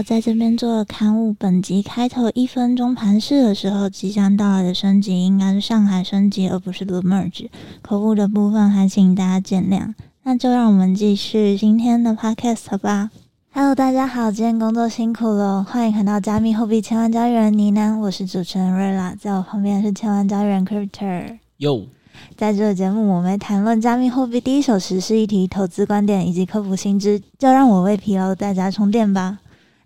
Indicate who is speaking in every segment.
Speaker 1: 大家好，在这边做刊物。本集开头一分钟盘势的时候，即将到来的升级应该是上海升级，而不是 The Merge。口误的部分还请大家见谅。那就让我们继续今天的 Podcast 吧。Hello，大家好，今天工作辛苦了，欢迎看到加密货币千万交易员呢喃，我是主持人瑞拉，在我旁边是千万交易员 Cryptor。
Speaker 2: 哟。
Speaker 1: 在这个节目，我们谈论加密货币第一手时事议题、投资观点以及科普新知，就让我为疲劳的大家充电吧。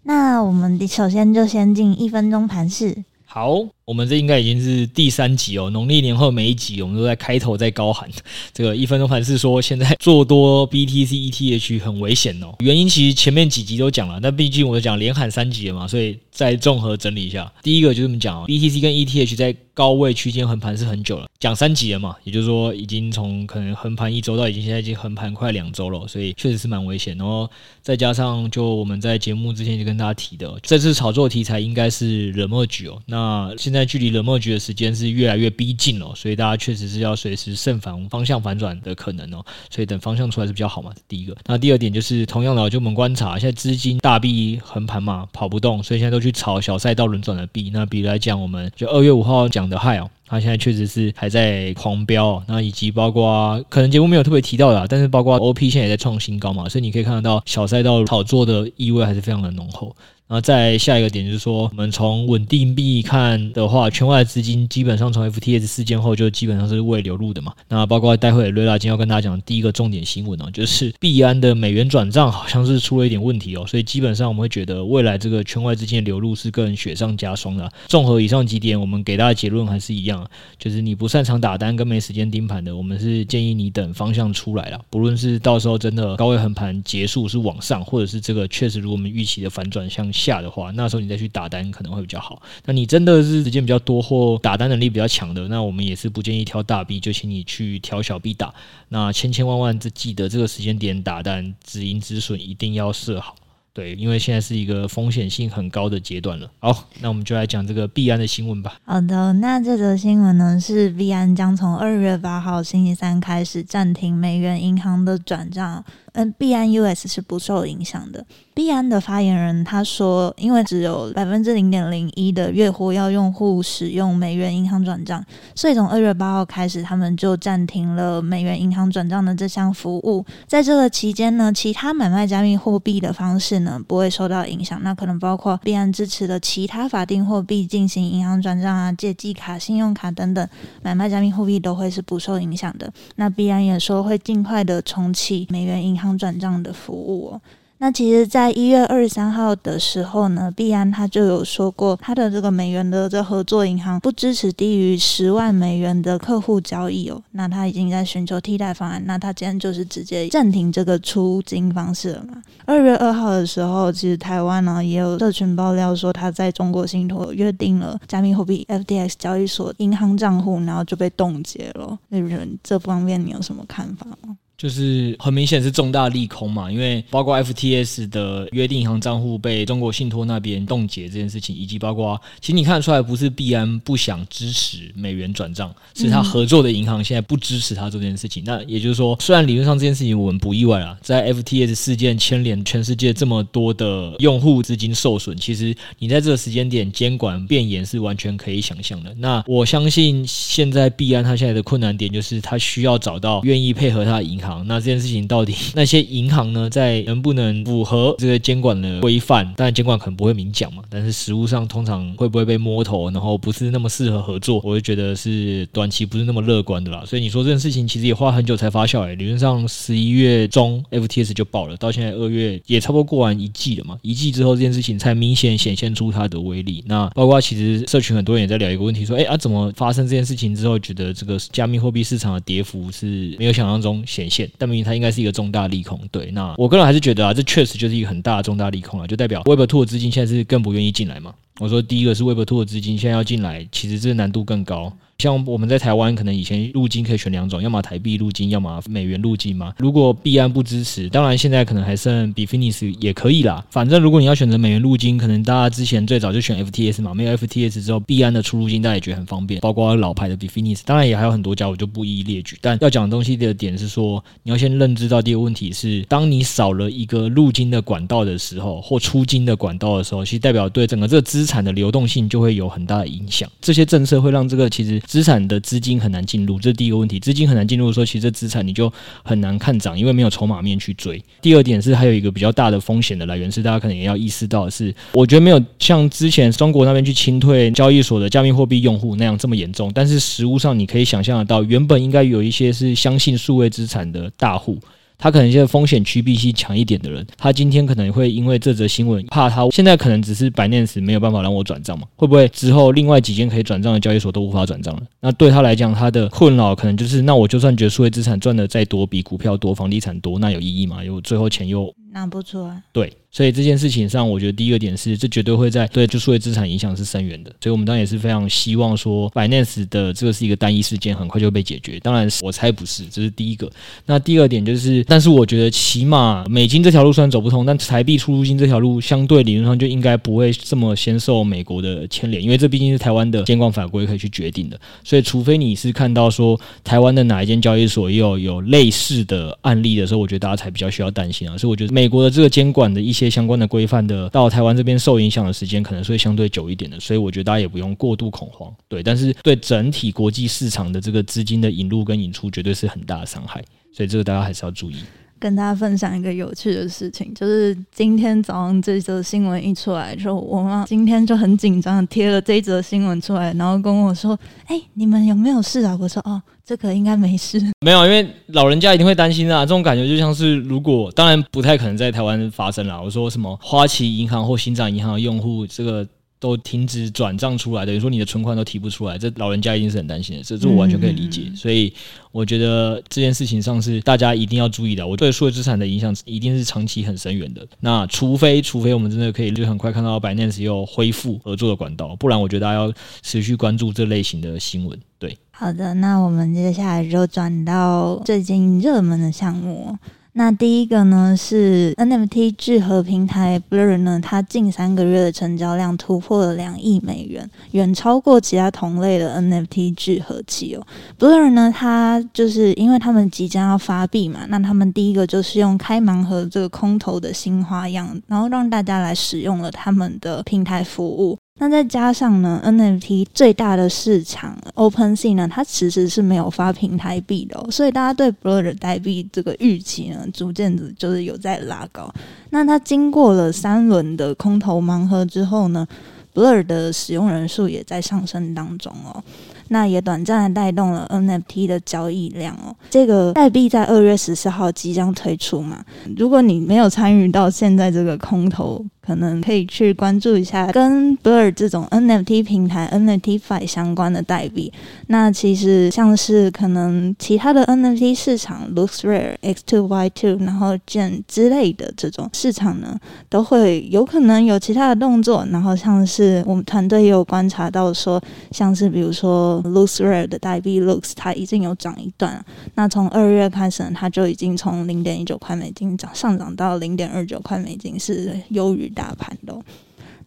Speaker 1: 那我们首先就先进一分钟盘势。
Speaker 2: 好。我们这应该已经是第三集哦。农历年后每一集，我们都在开头在高喊 这个一分钟盘势，说现在做多 BTC ETH 很危险哦。原因其实前面几集都讲了，但毕竟我讲连喊三集了嘛，所以再综合整理一下。第一个就是我们讲，BTC 跟 ETH 在高位区间横盘是很久了，讲三集了嘛，也就是说已经从可能横盘一周到已经现在已经横盘快两周了，所以确实是蛮危险。然后再加上就我们在节目之前就跟大家提的，这次炒作题材应该是 remerge 哦。那现在距离冷漠局的时间是越来越逼近了，所以大家确实是要随时慎防方向反转的可能哦。所以等方向出来是比较好嘛。第一个，那第二点就是同样的，就我们观察现在资金大币横盘嘛，跑不动，所以现在都去炒小赛道轮转的币。那比如来讲，我们就二月五号讲的 Hi 哦，它现在确实是还在狂飙。那以及包括可能节目没有特别提到的，但是包括 OP 现在也在创新高嘛，所以你可以看得到小赛道炒作的意味还是非常的浓厚。然后再下一个点就是说，我们从稳定币看的话，圈外资金基本上从 FTS 事件后就基本上是未流入的嘛。那包括待会瑞拉今天要跟大家讲的第一个重点新闻哦，就是币安的美元转账好像是出了一点问题哦，所以基本上我们会觉得未来这个圈外资金的流入是更雪上加霜的。综合以上几点，我们给大家结论还是一样，就是你不擅长打单跟没时间盯盘的，我们是建议你等方向出来了，不论是到时候真的高位横盘结束是往上，或者是这个确实如我们预期的反转向下的话，那时候你再去打单可能会比较好。那你真的是时间比较多或打单能力比较强的，那我们也是不建议挑大币，就请你去挑小币打。那千千万万记得这个时间点打单，止盈止损一定要设好。对，因为现在是一个风险性很高的阶段了。好，那我们就来讲这个币安的新闻吧。
Speaker 1: 好的，那这则新闻呢是币安将从二月八号星期三开始暂停美元银行的转账。嗯，币安 US 是不受影响的。币安的发言人他说，因为只有百分之零点零一的月活跃用户使用美元银行转账，所以从二月八号开始，他们就暂停了美元银行转账的这项服务。在这个期间呢，其他买卖加密货币的方式呢不会受到影响。那可能包括币安支持的其他法定货币进行银行转账啊，借记卡、信用卡等等买卖加密货币都会是不受影响的。那币安也说会尽快的重启美元银行转账的服务哦。那其实，在一月二十三号的时候呢，币安他就有说过，他的这个美元的这合作银行不支持低于十万美元的客户交易哦。那他已经在寻求替代方案。那他今天就是直接暂停这个出金方式了嘛。二月二号的时候，其实台湾呢也有社群爆料说，他在中国信托约定了加密货币 FTX 交易所银行账户，然后就被冻结了。那人这方面你有什么看法吗？
Speaker 2: 就是很明显是重大利空嘛，因为 包括 FTS 的约定银行账户被中国信托那边冻结这件事情，以及包括其实你看得出来，不是币安不想支持美元转账，是他合作的银行现在不支持他做这件事情。那也就是说，虽然理论上这件事情我们不意外啊，在 FTS 事件牵连全世界这么多的用户资金受损，其实你在这个时间点监管变严是完全可以想象的。那我相信现在币安他现在的困难点就是他需要找到愿意配合他的银行。那这件事情到底那些银行呢，在能不能符合这个监管的规范？当然监管可能不会明讲嘛，但是实务上通常会不会被摸头，然后不是那么适合合作，我就觉得是短期不是那么乐观的啦。所以你说这件事情其实也花很久才发酵诶、欸，理论上十一月中 FTS 就爆了，到现在二月也差不多过完一季了嘛，一季之后这件事情才明显显现出它的威力。那包括其实社群很多人也在聊一个问题，说，哎啊，怎么发生这件事情之后，觉得这个加密货币市场的跌幅是没有想象中显现但明明它应该是一个重大利空。对，那我个人还是觉得啊，这确实就是一个很大的重大利空啊，就代表 Web Two 的资金现在是更不愿意进来嘛。我说第一个是 Web Two 的资金现在要进来，其实这个难度更高。像我们在台湾，可能以前入金可以选两种，要么台币入金，要么美元入金嘛。如果币安不支持，当然现在可能还剩 Bitfinex 也可以啦。反正如果你要选择美元入金，可能大家之前最早就选 FTS 嘛，没有 FTS 之后，币安的出入金大家也觉得很方便，包括老牌的 Bitfinex，当然也还有很多家，我就不一一列举。但要讲的东西的点是说，你要先认知到第一个问题是，当你少了一个入金的管道的时候，或出金的管道的时候，其实代表对整个这个资产的流动性就会有很大的影响。这些政策会让这个其实资产的资金很难进入，这是第一个问题。资金很难进入的时候，其实资产你就很难看涨，因为没有筹码面去追。第二点是还有一个比较大的风险的来源是，大家可能也要意识到是，我觉得没有像之前中国那边去清退交易所的加密货币用户那样这么严重。但是实物上你可以想象得到，原本应该有一些是相信数位资产的大户。他可能现在风险趋避性强一点的人，他今天可能会因为这则新闻，怕他现在可能只是白念时没有办法让我转账嘛？会不会之后另外几间可以转账的交易所都无法转账了？那对他来讲，他的困扰可能就是，那我就算觉得数位资产赚的再多，比股票多、房地产多，那有意义吗？又最后钱又
Speaker 1: 拿不出来。
Speaker 2: 对。所以这件事情上，我觉得第一个点是，这绝对会在对就数位资产影响是深远的。所以我们当然也是非常希望说，Finance 的这个是一个单一事件，很快就会被解决。当然，我猜不是，这是第一个。那第二点就是，但是我觉得起码美金这条路虽然走不通，但台币出入金这条路相对理论上就应该不会这么先受美国的牵连，因为这毕竟是台湾的监管法规可以去决定的。所以，除非你是看到说台湾的哪一间交易所也有有类似的案例的时候，我觉得大家才比较需要担心啊。所以，我觉得美美国的这个监管的一些。相关的规范的到台湾这边受影响的时间可能是会相对久一点的，所以我觉得大家也不用过度恐慌，对。但是对整体国际市场的这个资金的引入跟引出，绝对是很大的伤害，所以这个大家还是要注意。
Speaker 1: 跟大家分享一个有趣的事情，就是今天早上这则新闻一出来之后，我妈今天就很紧张，贴了这则新闻出来，然后跟我说：“哎、你们有没有事啊？”我说：“哦，这个应该没事。”
Speaker 2: 没有，因为老人家一定会担心啊。这种感觉就像是，如果当然不太可能在台湾发生了。我说什么花旗银行或新展银行的用户这个。都停止转账出来，等于说你的存款都提不出来，这老人家一定是很担心的，这这我完全可以理解。所以我觉得这件事情上是大家一定要注意的。我对数字资产的影响一定是长期很深远的。那除非除非我们真的可以就很快看到 Binance 又恢复合作的管道，不然我觉得大家要持续关注这类型的新闻。对，
Speaker 1: 好的，那我们接下来就转到最近热门的项目。那第一个呢是 NFT 聚合平台 Blur 呢，它近三个月的成交量突破了两亿美元，远超过其他同类的 NFT 聚合器哦。Blur 呢，它就是因为他们即将要发币嘛，那他们第一个就是用开盲盒这个空投的新花样，然后让大家来使用了他们的平台服务。那再加上呢，NFT 最大的市场 OpenSea 呢，它其实是没有发平台币的，所以大家对 Blur 的代币这个预期呢，逐渐的就是有在拉高。那它经过了三轮的空投盲盒之后呢，Blur 的使用人数也在上升当中哦。那也短暂的带动了 NFT 的交易量哦。这个代币在二月十四号即将推出嘛，如果你没有参与到现在这个空投。可能可以去关注一下跟 Blur 这种 NFT 平台 NFTFi 相关的代币。那其实像是可能其他的 NFT 市场，LooksRare、X2Y2，然后 Gen 之类的这种市场呢，都会有可能有其他的动作。然后像是我们团队也有观察到说，像是比如说 LooksRare 的代币 Looks，它已经有涨一段。那从二月开始呢，它就已经从零点一九块美金涨上涨到零点二九块美金，是优于。大盘的，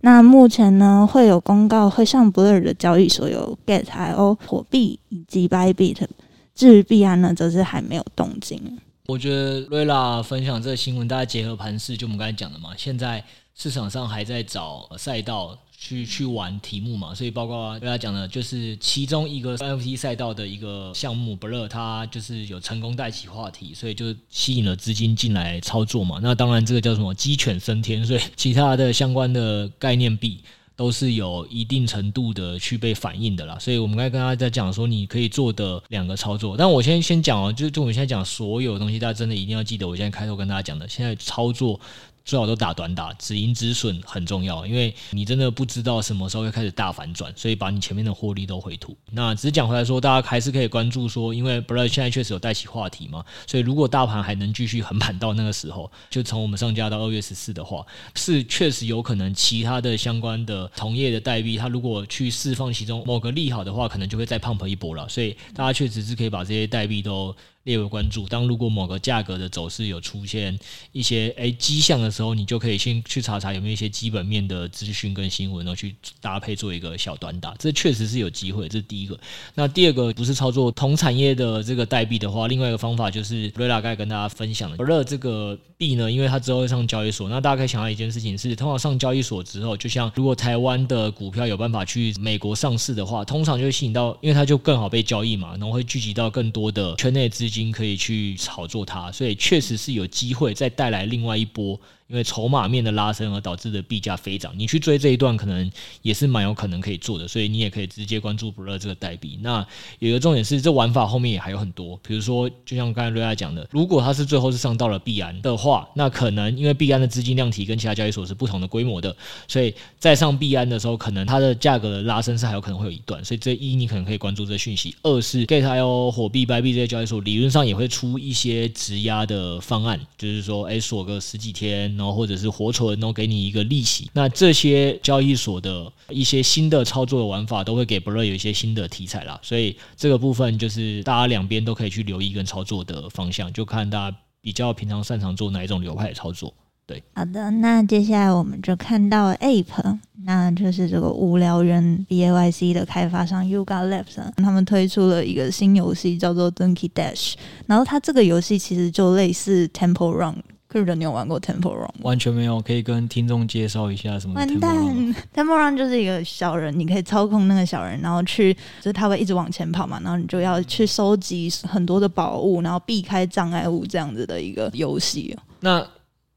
Speaker 1: 那目前呢，会有公告会上 Blur 的交易所有 Get IO 火币以及 Bybit，至于币安呢，则是还没有动静。
Speaker 2: 我觉得瑞拉分享这个新闻，大家结合盘势，就我们刚才讲的嘛，现在市场上还在找赛道。去去玩题目嘛，所以包括跟他讲的，就是其中一个 NFT 赛道的一个项目，Blur 它就是有成功带起话题，所以就吸引了资金进来操作嘛。那当然这个叫什么鸡犬升天，所以其他的相关的概念币都是有一定程度的去被反映的啦。所以我们刚才跟大家在讲说，你可以做的两个操作。但我先先讲哦，就就我们现在讲所有东西，大家真的一定要记得，我现在开头跟大家讲的，现在操作。最好都打短打，止盈止损很重要，因为你真的不知道什么时候会开始大反转，所以把你前面的获利都回吐。那只是讲回来说，大家还是可以关注说，因为 Blur 现在确实有带起话题嘛，所以如果大盘还能继续横盘到那个时候，就从我们上架到二月十四的话，是确实有可能其他的相关的同业的代币，它如果去释放其中某个利好的话，可能就会再 pump 一波了。所以大家确实是可以把这些代币都。列为关注。当如果某个价格的走势有出现一些诶迹象的时候，你就可以先去查查有没有一些基本面的资讯跟新闻，然后去搭配做一个小短打。这确实是有机会，这是第一个。那第二个不是操作同产业的这个代币的话，另外一个方法就是瑞拉刚才跟大家分享的。Blur 这个币呢，因为它之后会上交易所，那大家可以想到一件事情是，通常上交易所之后，就像如果台湾的股票有办法去美国上市的话，通常就会吸引到，因为它就更好被交易嘛，然后会聚集到更多的圈内资金经可以去炒作它，所以确实是有机会再带来另外一波。因为筹码面的拉升而导致的币价飞涨，你去追这一段可能也是蛮有可能可以做的，所以你也可以直接关注 Blur 这个代币。那有一个重点是，这玩法后面也还有很多，比如说就像刚才瑞亚讲的，如果它是最后是上到了币安的话，那可能因为币安的资金量体跟其他交易所是不同的规模的，所以在上币安的时候，可能它的价格的拉升是还有可能会有一段。所以这一你可能可以关注这讯息，二是 Gate.io 火币、白币这些交易所理论上也会出一些质押的方案，就是说哎锁个十几天。然后或者是活存，然后给你一个利息。那这些交易所的一些新的操作的玩法，都会给 Blur 有一些新的题材啦。所以这个部分就是大家两边都可以去留意跟操作的方向，就看大家比较平常擅长做哪一种流派的操作。对，
Speaker 1: 好的，那接下来我们就看到 Ape，那就是这个无聊人 B A Y C 的开发商 Yuga Labs，他们推出了一个新游戏叫做 Donkey Dash，然后它这个游戏其实就类似 Temple Run。可是你有玩过 Temple Run 吗？
Speaker 2: 完全没有，可以跟听众介绍一下什么？
Speaker 1: 完蛋，Temple Run 就是一个小人，你可以操控那个小人，然后去，就是他会一直往前跑嘛，然后你就要去收集很多的宝物，然后避开障碍物这样子的一个游戏。
Speaker 2: 那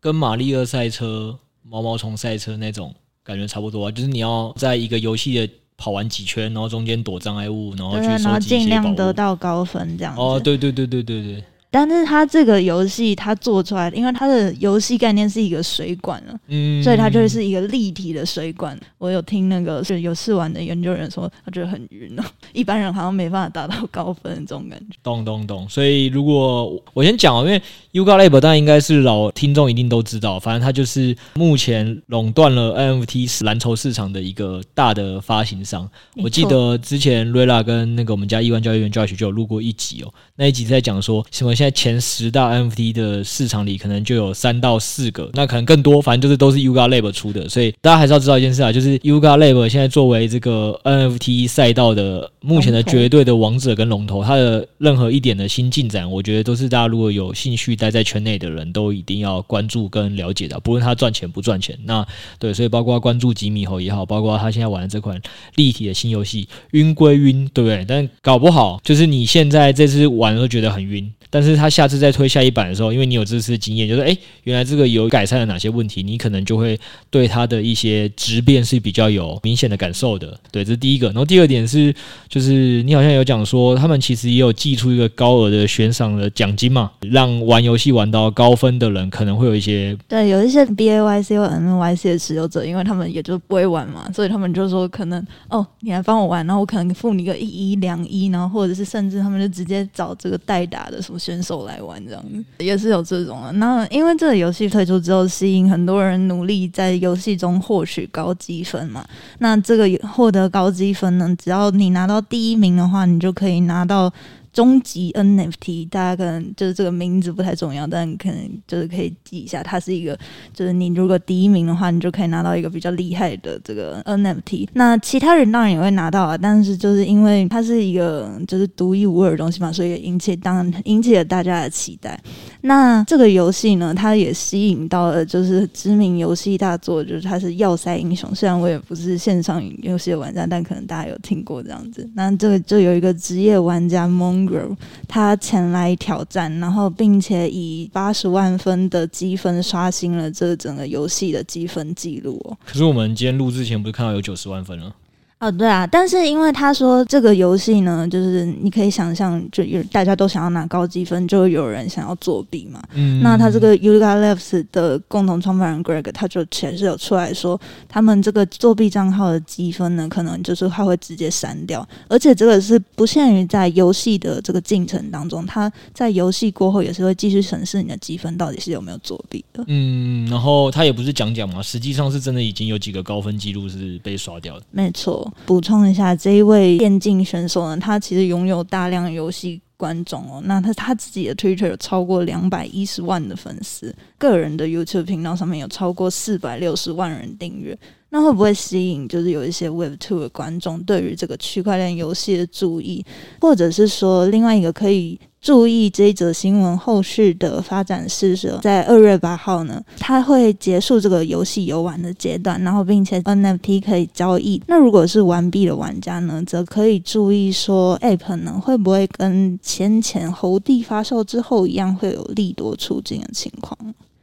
Speaker 2: 跟马力欧赛车、毛毛虫赛车那种感觉差不多啊，就是你要在一个游戏的跑完几圈，然后中间躲障碍物，然后去收集一些宝物，尽量
Speaker 1: 得到高分这样子。
Speaker 2: 哦，对对对对对对。
Speaker 1: 但是它这个游戏它做出来，因为它的游戏概念是一个水管了，嗯，所以它就是一个立体的水管。我有听那个是有试玩的研究人说，他觉得很晕哦，一般人好像没办法达到高分这种感觉。
Speaker 2: 懂懂懂。所以如果我先讲，因为 Yuga Labs 当然应该是老听众一定都知道，反正它就是目前垄断了 NFT 蓝筹市场的一个大的发行商。我记得之前瑞拉跟那个我们家亿万交易员 Josh 就有录过一集哦，那一集在讲说什么。现在前十大 NFT 的市场里，可能就有三到四个，那可能更多，反正就是都是 Yuga Labs 出的。所以大家还是要知道一件事啊，就是 Yuga Labs 现在作为这个 NFT 赛道的目前的绝对的王者跟龙头，它的任何一点的新进展，我觉得都是大家如果有兴趣待在圈内的人都一定要关注跟了解的。不论他赚钱不赚钱，那对，所以包括关注吉米猴也好，包括他现在玩的这款立体的新游戏，晕归晕，对不对？但搞不好就是你现在这次玩都觉得很晕。但是他下次再推下一版的时候，因为你有这次经验，就是哎，原来这个有改善了哪些问题，你可能就会对它的一些质变是比较有明显的感受的。对，这是第一个。然后第二点是，就是你好像有讲说，他们其实也有寄出一个高额的悬赏的奖金嘛，让玩游游戏玩到高分的人可能会有一些
Speaker 1: 对，有一些 B A Y C 或 n y c 的持有者，因为他们也就不会玩嘛，所以他们就说可能哦，你来帮我玩，然后我可能付你个一亿两亿，然后或者是甚至他们就直接找这个代打的什么。选手来玩这样也是有这种的。那因为这个游戏推出之后，吸引很多人努力在游戏中获取高积分嘛。那这个获得高积分呢，只要你拿到第一名的话，你就可以拿到终极 NFT，大家可能就是这个名字不太重要，但可能就是可以记一下，它是一个，就是你如果第一名的话，你就可以拿到一个比较厉害的这个 NFT。那其他人当然也会拿到啊，但是就是因为它是一个就是独一无二的东西嘛，所以引起当然引起了大家的期待。那这个游戏呢，它也吸引到了就是知名游戏大作，就是它是《要塞英雄》。虽然我也不是线上游戏的玩家，但可能大家有听过这样子。那这个就有一个职业玩家蒙他前来挑战，然后并且以八十万分的积分刷新了这整个游戏的积分记录哦。
Speaker 2: 可是我们今天录之前不是看到有九十万分了？
Speaker 1: 哦，对啊，但是因为他说这个游戏呢，就是你可以想象，就有大家都想要拿高积分，就有人想要作弊嘛。嗯，那他这个 Yuga Labs 的共同创办人 Greg 他就确实有出来说，他们这个作弊账号的积分呢，可能就是他会直接删掉，而且这个是不限于在游戏的这个进程当中，他在游戏过后也是会继续审视你的积分到底是有没有作弊的。
Speaker 2: 嗯，然后他也不是讲讲嘛，实际上是真的已经有几个高分记录是被刷掉的。
Speaker 1: 没错。补充一下，这一位电竞选手呢，他其实拥有大量游戏观众哦。那他他自己的 Twitter 有超过两百一十万的粉丝，个人的 YouTube 频道上面有超过四百六十万人订阅。那会不会吸引就是有一些 Web Two 的观众对于这个区块链游戏的注意，或者是说另外一个可以？注意这一则新闻后续的发展是说，在二月八号呢，它会结束这个游戏游玩的阶段，然后并且 NFT 可以交易。那如果是完毕的玩家呢，则可以注意说，App 呢会不会跟先前猴帝发售之后一样，会有利多出尽的情况。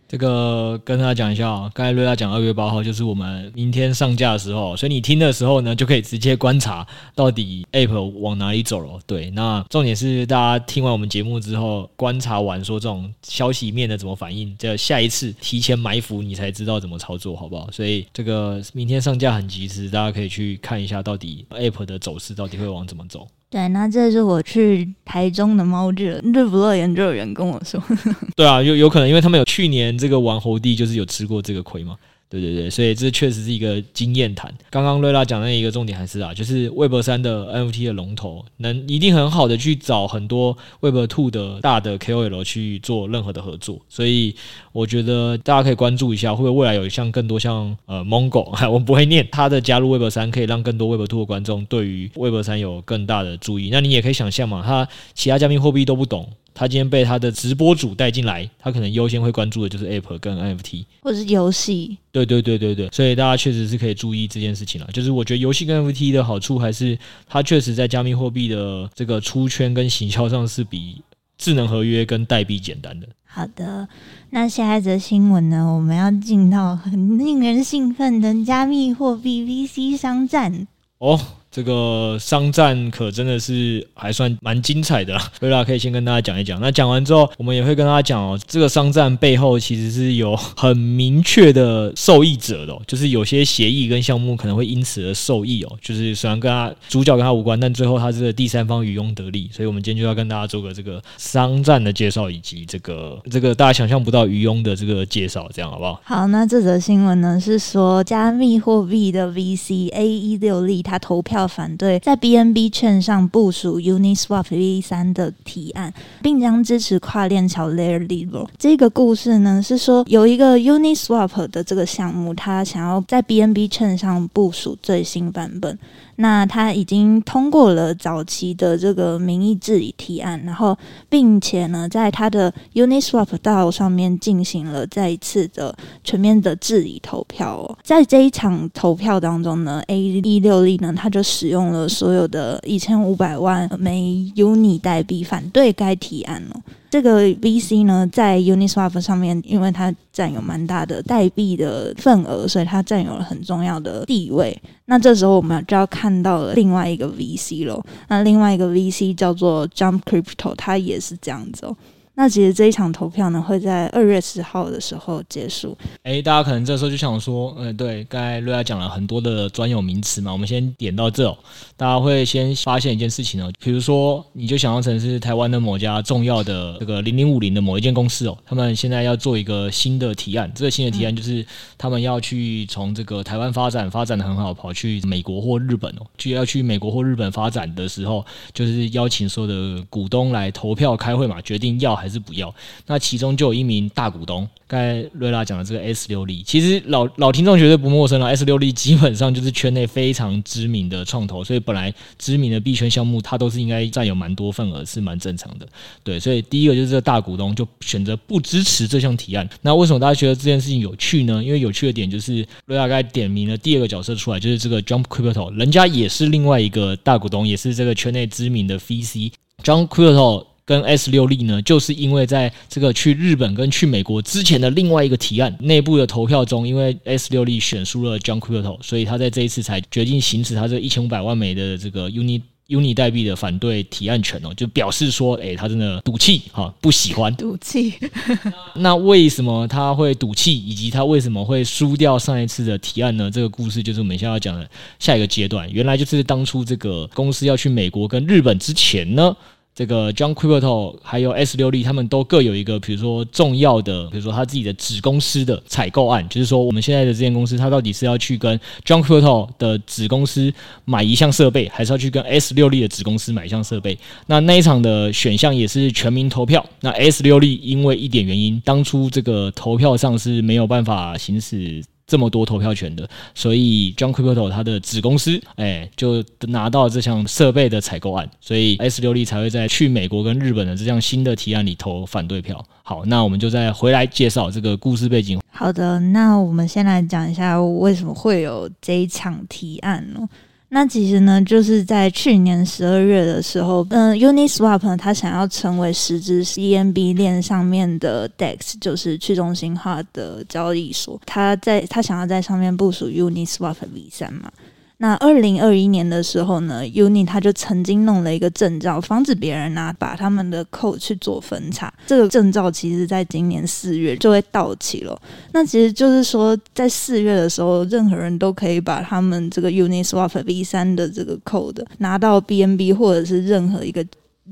Speaker 2: 这个跟大家讲一下啊，刚才瑞拉讲二月八号就是我们明天上架的时候，所以你听的时候呢，就可以直接观察到底 App 往哪里走了。对，那重点是大家听完我们节目之后，观察完说这种消息面的怎么反应，这下一次提前埋伏，你才知道怎么操作，好不好？所以这个明天上架很及时，大家可以去看一下到底 App 的走势到底会往怎么走。
Speaker 1: 对，那这是我去台中的猫日日不乐研就有人跟我说，
Speaker 2: 对啊，有有可能，因为他们有去年这个王侯帝，就是有吃过这个亏嘛。对对对，所以这确实是一个经验谈。刚刚瑞拉讲的那一个重点还是啊，就是 Web 三的 NFT 的龙头，能一定很好的去找很多 Web Two 的大的 KOL 去做任何的合作。所以我觉得大家可以关注一下，会不会未来有像更多像呃 Mongo，我们不会念他的加入 Web 三，可以让更多 Web Two 的观众对于 Web 三有更大的注意。那你也可以想象嘛，他其他加密货币都不懂。他今天被他的直播主带进来，他可能优先会关注的就是 App 跟 NFT，
Speaker 1: 或者是游戏。
Speaker 2: 对对对对对，所以大家确实是可以注意这件事情了。就是我觉得游戏跟 NFT 的好处，还是它确实在加密货币的这个出圈跟行销上是比智能合约跟代币简单的。
Speaker 1: 好的，那下一则新闻呢，我们要进到很令人兴奋的加密货币 VC 商战
Speaker 2: 哦。这个商战可真的是还算蛮精彩的，所以大家可以先跟大家讲一讲。那讲完之后，我们也会跟大家讲哦，这个商战背后其实是有很明确的受益者的，就是有些协议跟项目可能会因此而受益哦。就是虽然跟他主角跟他无关，但最后他是个第三方渔翁得利。所以我们今天就要跟大家做个这个商战的介绍，以及这个这个大家想象不到渔翁的这个介绍，这样好不好？
Speaker 1: 好，那这则新闻呢是说，加密货币的 VC A 一六零他投票。反对在 BNB 券上部署 Uniswap V 三的提案，并将支持跨链桥 Layer Zero。这个故事呢是说，有一个 Uniswap 的这个项目，他想要在 BNB 券上部署最新版本。那他已经通过了早期的这个民意治理提案，然后并且呢，在他的 Uniswap DAO 上面进行了再一次的全面的治理投票。在这一场投票当中呢，A 一六零呢，他就使用了所有的一千五百万枚 Uni 代币反对该提案哦。这个 VC 呢，在 Uniswap 上面，因为它占有蛮大的代币的份额，所以它占有了很重要的地位。那这时候我们就要看到了另外一个 VC 喽。那另外一个 VC 叫做 Jump Crypto，它也是这样子哦。那其实这一场投票呢，会在二月十号的时候结束。
Speaker 2: 哎，大家可能这时候就想说，嗯，对，刚才瑞亚讲了很多的专有名词嘛，我们先点到这哦。大家会先发现一件事情哦，比如说，你就想象成是台湾的某家重要的这个零零五零的某一间公司哦，他们现在要做一个新的提案，这个新的提案就是他们要去从这个台湾发展，发展的很好，跑去美国或日本哦，就要去美国或日本发展的时候，就是邀请所有的股东来投票开会嘛，决定要还。还是不要，那其中就有一名大股东，刚才瑞拉讲的这个 S 六力，其实老老听众绝对不陌生了。S 六力基本上就是圈内非常知名的创投，所以本来知名的币圈项目，它都是应该占有蛮多份额，是蛮正常的。对，所以第一个就是这个大股东就选择不支持这项提案。那为什么大家觉得这件事情有趣呢？因为有趣的点就是瑞拉刚点名了第二个角色出来，就是这个 Jump Crypto，人家也是另外一个大股东，也是这个圈内知名的 VC Jump Crypto。跟 S 六力呢，就是因为在这个去日本跟去美国之前的另外一个提案内部的投票中，因为 S 六力选输了 John Crypto，所以他在这一次才决定行使他这一千五百万枚的这个 Uni Uni 代币的反对提案权哦，就表示说，哎，他真的赌气哈，不喜欢
Speaker 1: 赌气。
Speaker 2: 那为什么他会赌气，以及他为什么会输掉上一次的提案呢？这个故事就是我们现在要讲的下一个阶段。原来就是当初这个公司要去美国跟日本之前呢。这个 Jump Crypto 还有 S 六力，他们都各有一个，比如说重要的，比如说他自己的子公司的采购案，就是说我们现在的这间公司，它到底是要去跟 Jump Crypto 的子公司买一项设备，还是要去跟 S 六力的子公司买一项设备？那那一场的选项也是全民投票。那 S 六力因为一点原因，当初这个投票上是没有办法行使。这么多投票权的，所以 John Crypto 它的子公司，哎，就拿到这项设备的采购案，所以 S 六力才会在去美国跟日本的这项新的提案里投反对票。好，那我们就再回来介绍这个故事背景。
Speaker 1: 好的，那我们先来讲一下为什么会有这一场提案呢？那其实呢，就是在去年十二月的时候，嗯、，Uniswap 呢，它想要成为实质 BNB 链上面的 DEX，就是去中心化的交易所。它在它想要在上面部署 Uniswap V 三嘛。那二零二一年的时候呢，Uni 他就曾经弄了一个证照，防止别人拿把他们的扣去做分叉。这个证照其实在今年四月就会到期了。那其实就是说，在四月的时候，任何人都可以把他们这个 Uniswap V 三的这个 code 拿到 BNB 或者是任何一个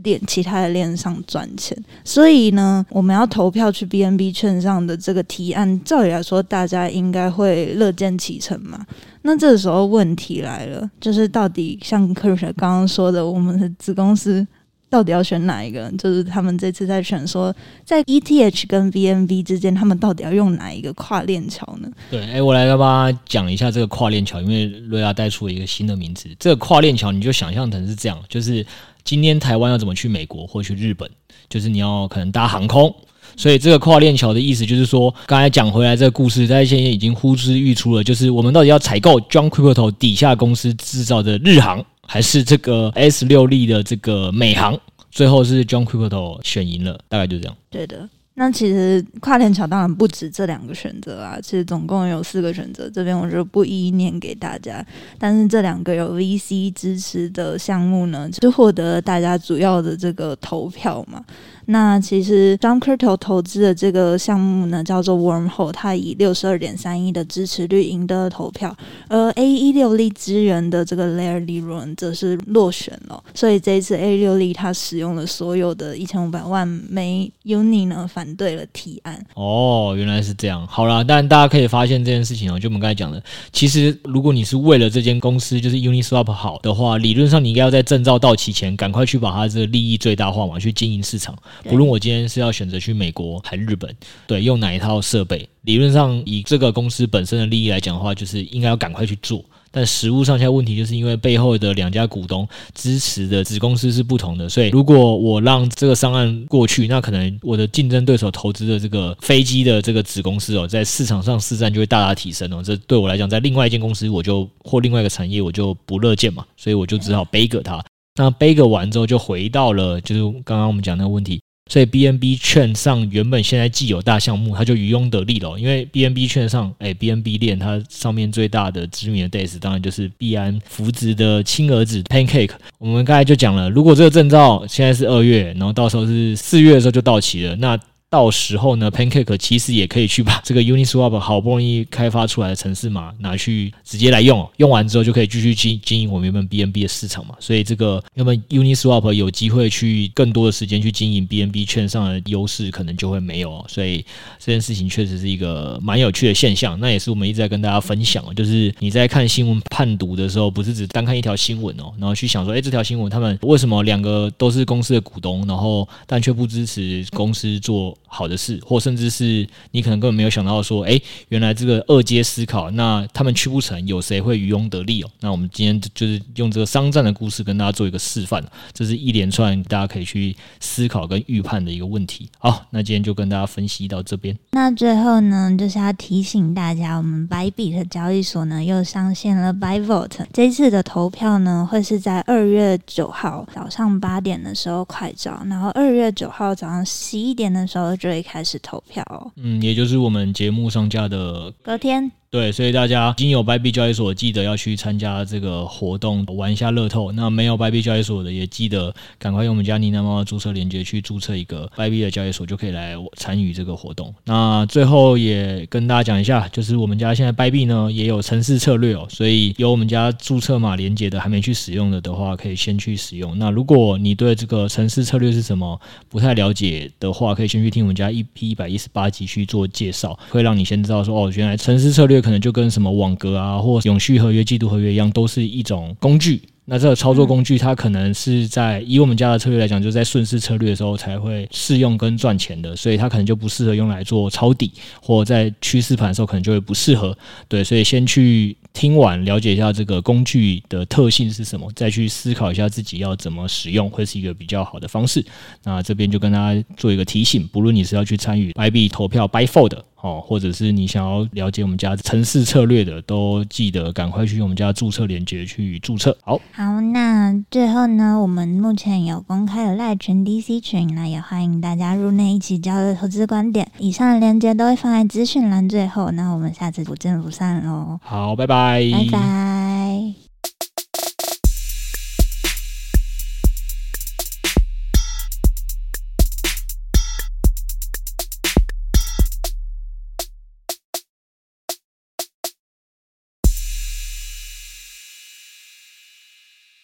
Speaker 1: 链其他的链上赚钱。所以呢，我们要投票去 BNB 券上的这个提案，照理来说，大家应该会乐见其成嘛。那这个时候问题来了，就是到底像科瑞刚刚说的，我们的子公司到底要选哪一个？就是他们这次在选说，在 ETH 跟 BNB 之间，他们到底要用哪一个跨链桥呢？
Speaker 2: 对，哎，我来帮他讲一下这个跨链桥，因为瑞亚带出了一个新的名词。这个跨链桥，你就想象成是这样，就是今天台湾要怎么去美国或去日本，就是你要可能搭航空。所以这个跨链桥的意思就是说，刚才讲回来这个故事，在现在已经呼之欲出了，就是我们到底要采购 John Crypto 底下公司制造的日航，还是这个 S 六力的这个美航？最后是 John Crypto 选赢了，大概就这样。
Speaker 1: 对的。那其实跨链桥当然不止这两个选择啊，其实总共有四个选择，这边我就不一一念给大家。但是这两个有 VC 支持的项目呢，就获得了大家主要的这个投票嘛。那其实 John Crypto 投资的这个项目呢，叫做 Wormhole，它以六十二点三一的支持率赢得了投票，而 A 一六力支援的这个 Layer Liron 则是落选了。所以这一次 A 六力它使用了所有的一千五百万枚 Uni 呢，反对了提案。
Speaker 2: 哦，原来是这样。好啦，但大家可以发现这件事情哦，就我们刚才讲的，其实如果你是为了这间公司就是 Uniswap 好的话，理论上你应该要在证照到期前赶快去把它这个利益最大化嘛，去经营市场。不论我今天是要选择去美国还是日本，对，用哪一套设备，理论上以这个公司本身的利益来讲的话，就是应该要赶快去做。但实务上现在问题就是因为背后的两家股东支持的子公司是不同的，所以如果我让这个商案过去，那可能我的竞争对手投资的这个飞机的这个子公司哦，在市场上市占就会大大提升哦。这对我来讲，在另外一间公司我就或另外一个产业我就不乐见嘛，所以我就只好背个它。那背个完之后，就回到了就是刚刚我们讲那个问题。所以 BNB 券上原本现在既有大项目，它就渔翁得利了。因为 BNB 券上，哎，BNB 链它上面最大的知名的 d a y s 当然就是币安扶植的亲儿子 Pancake。我们刚才就讲了，如果这个证照现在是二月，然后到时候是四月的时候就到期了，那。到时候呢，Pancake 其实也可以去把这个 Uniswap 好不容易开发出来的程式码拿去直接来用，用完之后就可以继续经经营我们原本 BNB 的市场嘛。所以这个原本 Uniswap 有机会去更多的时间去经营 BNB 券上的优势，可能就会没有。所以这件事情确实是一个蛮有趣的现象。那也是我们一直在跟大家分享，就是你在看新闻判读的时候，不是只单看一条新闻哦，然后去想说，哎，这条新闻他们为什么两个都是公司的股东，然后但却不支持公司做。好的事，或甚至是你可能根本没有想到说，哎，原来这个二阶思考，那他们去不成，有谁会渔翁得利哦？那我们今天就是用这个商战的故事跟大家做一个示范，这是一连串大家可以去思考跟预判的一个问题。好，那今天就跟大家分析到这边。
Speaker 1: 那最后呢，就是要提醒大家，我们 Bybit 交易所呢又上线了 Byvote，这次的投票呢会是在二月九号早上八点的时候快照，然后二月九号早上十一点的时候。就会开始投票哦，
Speaker 2: 嗯，也就是我们节目上架的
Speaker 1: 隔天。
Speaker 2: 对，所以大家已经有 Bybit 交易所，记得要去参加这个活动，玩一下乐透。那没有 Bybit 交易所的，也记得赶快用我们家妮娜猫的注册链接去注册一个 Bybit 的交易所，就可以来参与这个活动。那最后也跟大家讲一下，就是我们家现在 Bybit 呢也有城市策略哦，所以有我们家注册码连接的还没去使用的的话，可以先去使用。那如果你对这个城市策略是什么不太了解的话，可以先去听我们家 EP 一百一十八集去做介绍，会让你先知道说哦，原来城市策略。可能就跟什么网格啊，或永续合约、季度合约一样，都是一种工具。那这个操作工具，它可能是在以我们家的策略来讲，就是在顺势策略的时候才会适用跟赚钱的，所以它可能就不适合用来做抄底，或在趋势盘的时候可能就会不适合。对，所以先去听完，了解一下这个工具的特性是什么，再去思考一下自己要怎么使用，会是一个比较好的方式。那这边就跟大家做一个提醒，不论你是要去参与 Bybit 投票 Byfold。哦，或者是你想要了解我们家城市策略的，都记得赶快去用我们家注册链接去注册。好，
Speaker 1: 好，那最后呢，我们目前有公开的赖群 DC 群，那也欢迎大家入内一起交流投资观点。以上的链接都会放在资讯栏最后，那我们下次不见不散喽。
Speaker 2: 好，拜拜，
Speaker 1: 拜拜。